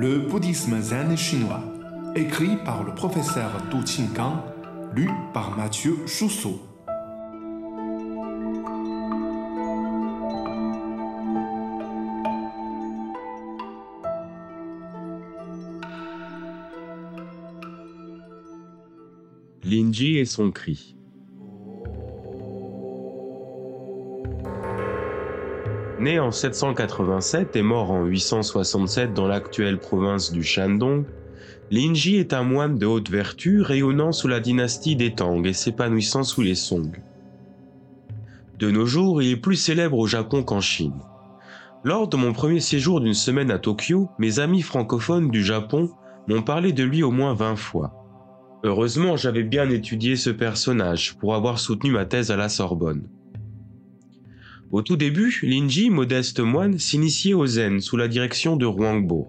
Le bouddhisme zen chinois, écrit par le professeur Du Qinggang, lu par Mathieu Chousseau. Linji et son cri. Né en 787 et mort en 867 dans l'actuelle province du Shandong, Linji est un moine de haute vertu rayonnant sous la dynastie des Tang et s'épanouissant sous les Song. De nos jours, il est plus célèbre au Japon qu'en Chine. Lors de mon premier séjour d'une semaine à Tokyo, mes amis francophones du Japon m'ont parlé de lui au moins 20 fois. Heureusement, j'avais bien étudié ce personnage pour avoir soutenu ma thèse à la Sorbonne. Au tout début, Linji, modeste moine, s'initiait au zen sous la direction de Huangbo.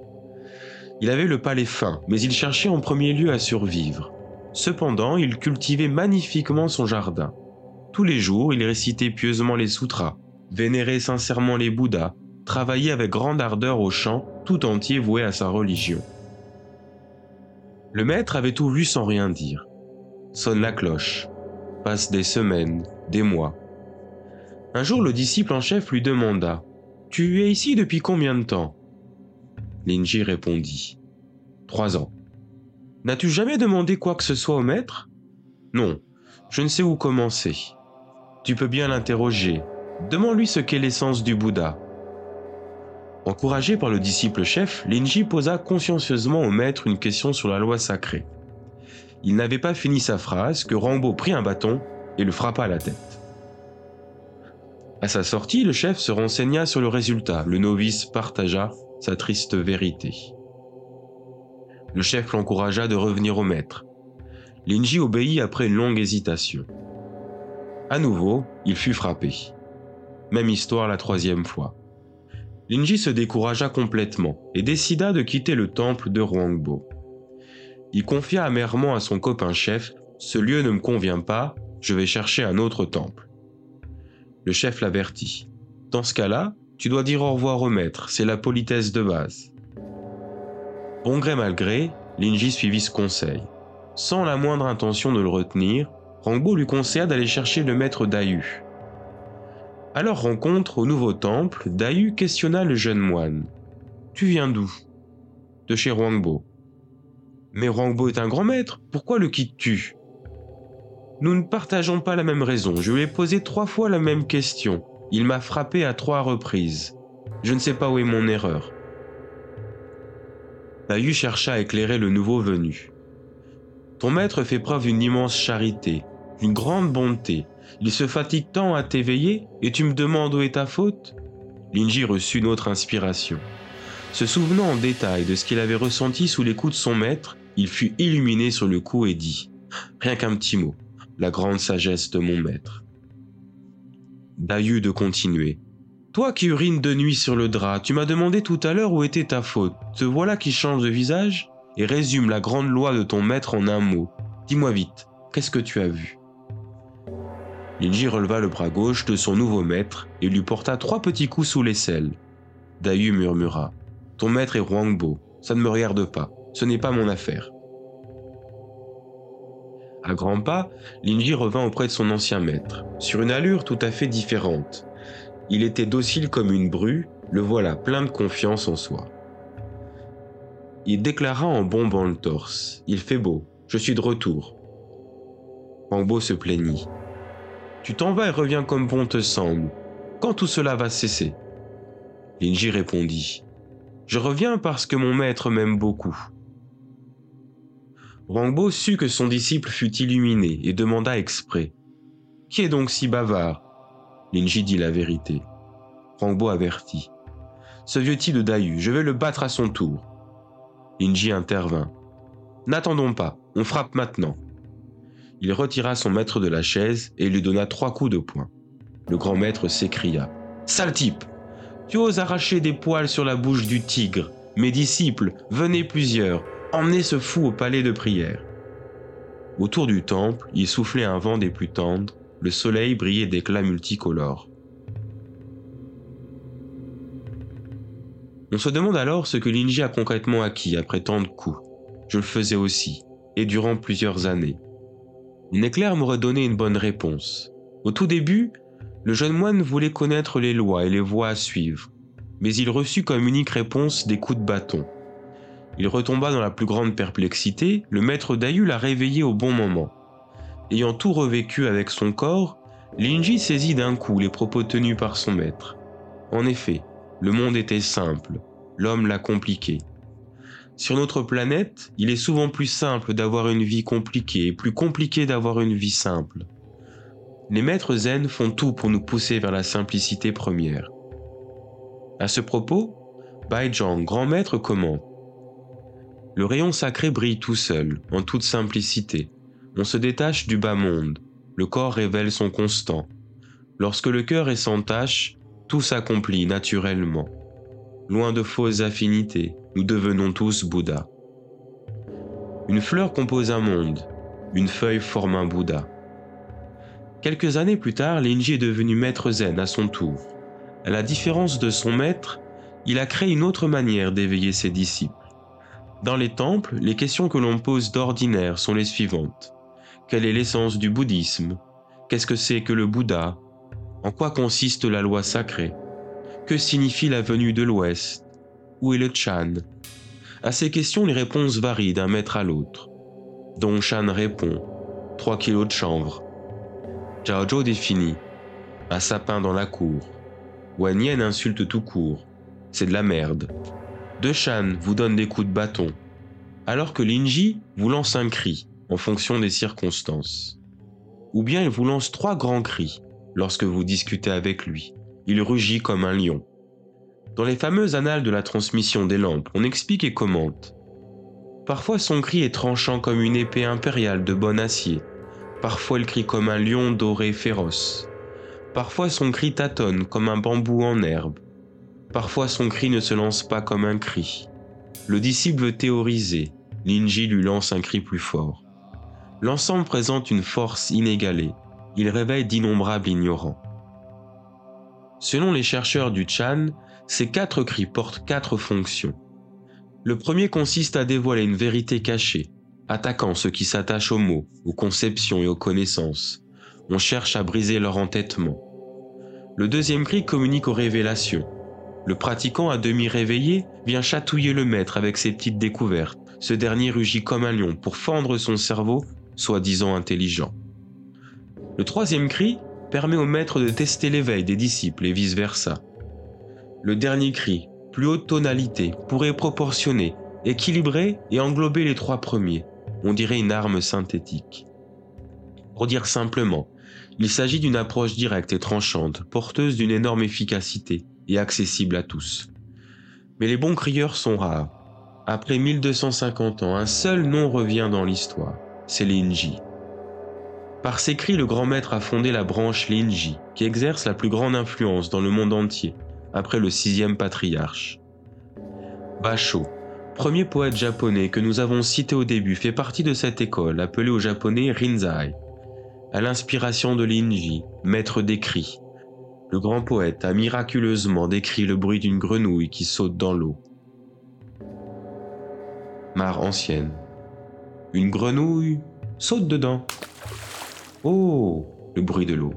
Il avait le palais fin, mais il cherchait en premier lieu à survivre. Cependant, il cultivait magnifiquement son jardin. Tous les jours, il récitait pieusement les sutras, vénérait sincèrement les Bouddhas, travaillait avec grande ardeur au champ, tout entier voué à sa religion. Le maître avait tout vu sans rien dire. Sonne la cloche. Passe des semaines, des mois. Un jour, le disciple en chef lui demanda Tu es ici depuis combien de temps? Linji répondit Trois ans. N'as-tu jamais demandé quoi que ce soit au maître? Non, je ne sais où commencer. Tu peux bien l'interroger. Demande-lui ce qu'est l'essence du Bouddha. Encouragé par le disciple chef, Linji posa consciencieusement au maître une question sur la loi sacrée. Il n'avait pas fini sa phrase que Rambo prit un bâton et le frappa à la tête. À sa sortie, le chef se renseigna sur le résultat. Le novice partagea sa triste vérité. Le chef l'encouragea de revenir au maître. Linji obéit après une longue hésitation. À nouveau, il fut frappé. Même histoire la troisième fois. Linji se découragea complètement et décida de quitter le temple de Huangbo. Il confia amèrement à son copain chef Ce lieu ne me convient pas, je vais chercher un autre temple. Le chef l'avertit Dans ce cas-là, tu dois dire au revoir au maître, c'est la politesse de base. Bon gré mal gré, Linji suivit ce conseil. Sans la moindre intention de le retenir, Rangbo lui conseilla d'aller chercher le maître Dayu. À leur rencontre au nouveau temple, Dayu questionna le jeune moine. Tu viens d'où? De chez Huangbo. Mais Huangbo est un grand maître, pourquoi le quittes-tu? Nous ne partageons pas la même raison, je lui ai posé trois fois la même question. Il m'a frappé à trois reprises. Je ne sais pas où est mon erreur. Dayu chercha à éclairer le nouveau venu. Ton maître fait preuve d'une immense charité, d'une grande bonté, il se fatigue tant à t'éveiller et tu me demandes où est ta faute? Linji reçut une autre inspiration. Se souvenant en détail de ce qu'il avait ressenti sous les coups de son maître, il fut illuminé sur le coup et dit Rien qu'un petit mot, la grande sagesse de mon maître. Dayu de continuer. Toi qui urines de nuit sur le drap, tu m'as demandé tout à l'heure où était ta faute. Te voilà qui change de visage et résume la grande loi de ton maître en un mot. Dis-moi vite, qu'est-ce que tu as vu? Linji releva le bras gauche de son nouveau maître et lui porta trois petits coups sous l'aisselle. Dayu murmura Ton maître est Huangbo, ça ne me regarde pas, ce n'est pas mon affaire. À grands pas, Linji revint auprès de son ancien maître, sur une allure tout à fait différente. Il était docile comme une bru, le voilà plein de confiance en soi. Il déclara en bombant le torse Il fait beau, je suis de retour. Huangbo se plaignit tu t'en vas et reviens comme bon te semble. Quand tout cela va cesser? Linji répondit Je reviens parce que mon maître m'aime beaucoup. Rangbo sut que son disciple fut illuminé et demanda exprès Qui est donc si bavard? Linji dit la vérité. Rangbo avertit Ce vieux type de Dayu, je vais le battre à son tour. Linji intervint N'attendons pas, on frappe maintenant. Il retira son maître de la chaise et lui donna trois coups de poing. Le grand maître s'écria Sale type Tu oses arracher des poils sur la bouche du tigre. Mes disciples, venez plusieurs, emmenez ce fou au palais de prière. Autour du temple, il soufflait un vent des plus tendres, le soleil brillait d'éclats multicolores. On se demande alors ce que Linji a concrètement acquis après tant de coups. Je le faisais aussi, et durant plusieurs années. Une éclair m'aurait donné une bonne réponse. Au tout début, le jeune moine voulait connaître les lois et les voies à suivre, mais il reçut comme unique réponse des coups de bâton. Il retomba dans la plus grande perplexité, le maître d'Aïu l'a réveillé au bon moment. Ayant tout revécu avec son corps, Linji saisit d'un coup les propos tenus par son maître. En effet, le monde était simple, l'homme l'a compliqué. Sur notre planète, il est souvent plus simple d'avoir une vie compliquée et plus compliqué d'avoir une vie simple. Les maîtres zen font tout pour nous pousser vers la simplicité première. À ce propos, Baizhang, grand maître, commente Le rayon sacré brille tout seul, en toute simplicité. On se détache du bas monde. Le corps révèle son constant. Lorsque le cœur est sans tache, tout s'accomplit naturellement. Loin de fausses affinités, nous devenons tous Bouddha. Une fleur compose un monde, une feuille forme un Bouddha. Quelques années plus tard, Linji est devenu maître zen à son tour. À la différence de son maître, il a créé une autre manière d'éveiller ses disciples. Dans les temples, les questions que l'on pose d'ordinaire sont les suivantes. Quelle est l'essence du bouddhisme? Qu'est-ce que c'est que le Bouddha? En quoi consiste la loi sacrée? Que signifie la venue de l'Ouest? Où est le Chan? À ces questions, les réponses varient d'un maître à l'autre. Dong Chan répond 3 kilos de chanvre. Zhao Zhou définit un sapin dans la cour. Wen Yen insulte tout court. C'est de la merde. De Shan vous donne des coups de bâton, alors que Linji vous lance un cri en fonction des circonstances. Ou bien il vous lance trois grands cris lorsque vous discutez avec lui. Il rugit comme un lion. Dans les fameuses annales de la transmission des lampes, on explique et commente. Parfois son cri est tranchant comme une épée impériale de bon acier. Parfois il crie comme un lion doré féroce. Parfois son cri tâtonne comme un bambou en herbe. Parfois son cri ne se lance pas comme un cri. Le disciple veut théoriser, Linji lui lance un cri plus fort. L'ensemble présente une force inégalée, il réveille d'innombrables ignorants. Selon les chercheurs du Chan, ces quatre cris portent quatre fonctions. Le premier consiste à dévoiler une vérité cachée, attaquant ceux qui s'attachent aux mots, aux conceptions et aux connaissances on cherche à briser leur entêtement. Le deuxième cri communique aux révélations. Le pratiquant à demi réveillé vient chatouiller le maître avec ses petites découvertes. Ce dernier rugit comme un lion pour fendre son cerveau, soi-disant intelligent. Le troisième cri permet au maître de tester l'éveil des disciples et vice-versa. Le dernier cri, plus haute tonalité, pourrait proportionner, équilibrer et englober les trois premiers. On dirait une arme synthétique. Pour dire simplement, il s'agit d'une approche directe et tranchante, porteuse d'une énorme efficacité et accessible à tous. Mais les bons crieurs sont rares. Après 1250 ans, un seul nom revient dans l'histoire, c'est Linji. Par ses cris, le grand maître a fondé la branche Linji, qui exerce la plus grande influence dans le monde entier, après le sixième patriarche. Basho, premier poète japonais que nous avons cité au début, fait partie de cette école, appelée au japonais Rinzai, à l'inspiration de Linji, maître des cris. Le grand poète a miraculeusement décrit le bruit d'une grenouille qui saute dans l'eau. Mare ancienne. Une grenouille saute dedans. Oh, le bruit de l'eau.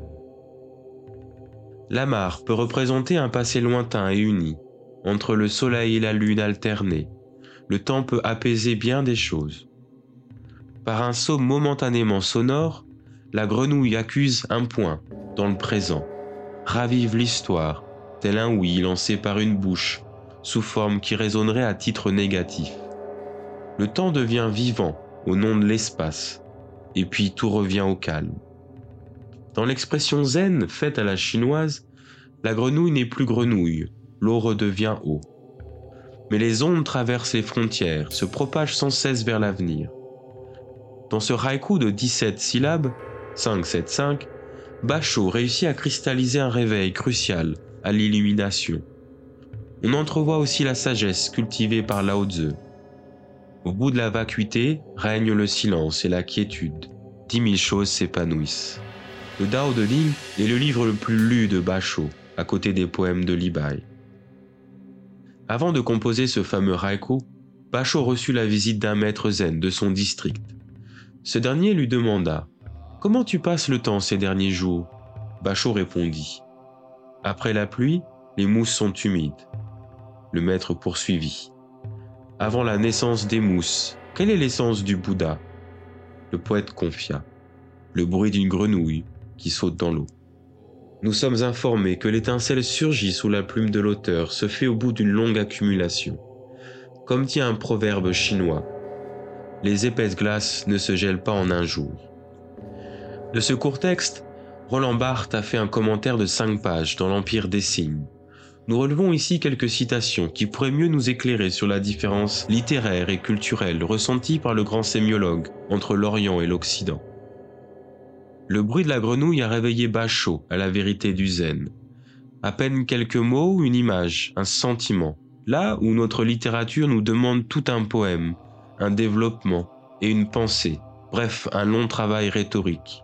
La mare peut représenter un passé lointain et uni, entre le soleil et la lune alternés. Le temps peut apaiser bien des choses. Par un saut momentanément sonore, la grenouille accuse un point dans le présent, ravive l'histoire, tel un oui lancé par une bouche, sous forme qui résonnerait à titre négatif. Le temps devient vivant au nom de l'espace, et puis tout revient au calme. Dans l'expression zen faite à la chinoise, la grenouille n'est plus grenouille, l'eau redevient eau. Mais les ondes traversent les frontières, se propagent sans cesse vers l'avenir. Dans ce haïku de 17 syllabes, 575, Bachot réussit à cristalliser un réveil crucial à l'illumination. On entrevoit aussi la sagesse cultivée par Lao Tzu. Au bout de la vacuité règne le silence et la quiétude. Dix mille choses s'épanouissent. Le Dao de Ling est le livre le plus lu de Bachot, à côté des poèmes de Li Bai. Avant de composer ce fameux haïku, Bachot reçut la visite d'un maître zen de son district. Ce dernier lui demanda Comment tu passes le temps ces derniers jours? Bachot répondit Après la pluie, les mousses sont humides. Le maître poursuivit Avant la naissance des mousses, quelle est l'essence du Bouddha? Le poète confia Le bruit d'une grenouille qui saute dans l'eau. Nous sommes informés que l'étincelle surgit sous la plume de l'auteur se fait au bout d'une longue accumulation. Comme dit un proverbe chinois, les épaisses glaces ne se gèlent pas en un jour. De ce court texte, Roland Barthes a fait un commentaire de cinq pages dans l'Empire des signes. Nous relevons ici quelques citations qui pourraient mieux nous éclairer sur la différence littéraire et culturelle ressentie par le grand sémiologue entre l'Orient et l'Occident. Le bruit de la grenouille a réveillé Bachot à la vérité du zen. À peine quelques mots, une image, un sentiment. Là où notre littérature nous demande tout un poème, un développement et une pensée, bref, un long travail rhétorique.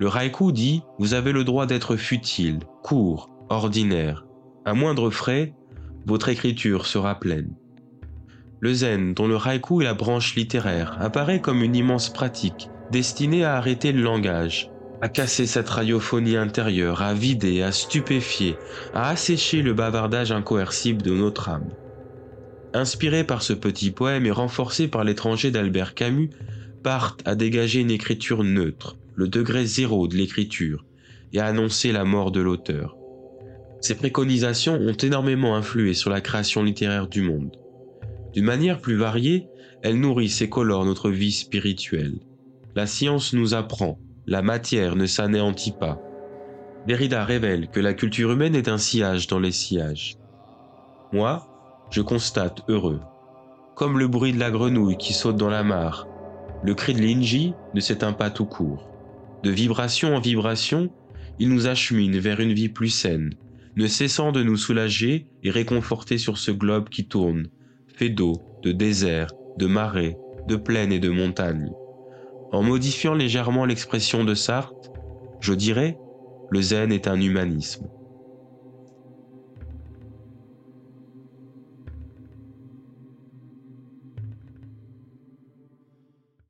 Le haïku dit Vous avez le droit d'être futile, court, ordinaire. À moindre frais, votre écriture sera pleine. Le zen, dont le haïku est la branche littéraire, apparaît comme une immense pratique destinée à arrêter le langage, à casser cette radiophonie intérieure, à vider, à stupéfier, à assécher le bavardage incoercible de notre âme. Inspiré par ce petit poème et renforcé par l'étranger d'Albert Camus, Barthes a dégagé une écriture neutre, le degré zéro de l'écriture, et a annoncé la mort de l'auteur. Ces préconisations ont énormément influé sur la création littéraire du monde. D'une manière plus variée, elles nourrissent et colorent notre vie spirituelle. La science nous apprend, la matière ne s'anéantit pas. Derrida révèle que la culture humaine est un sillage dans les sillages. Moi, je constate heureux. Comme le bruit de la grenouille qui saute dans la mare, le cri de l'Inji ne s'éteint pas tout court. De vibration en vibration, il nous achemine vers une vie plus saine, ne cessant de nous soulager et réconforter sur ce globe qui tourne, fait d'eau, de désert, de marais, de plaines et de montagnes. En modifiant légèrement l'expression de Sartre, je dirais, le zen est un humanisme.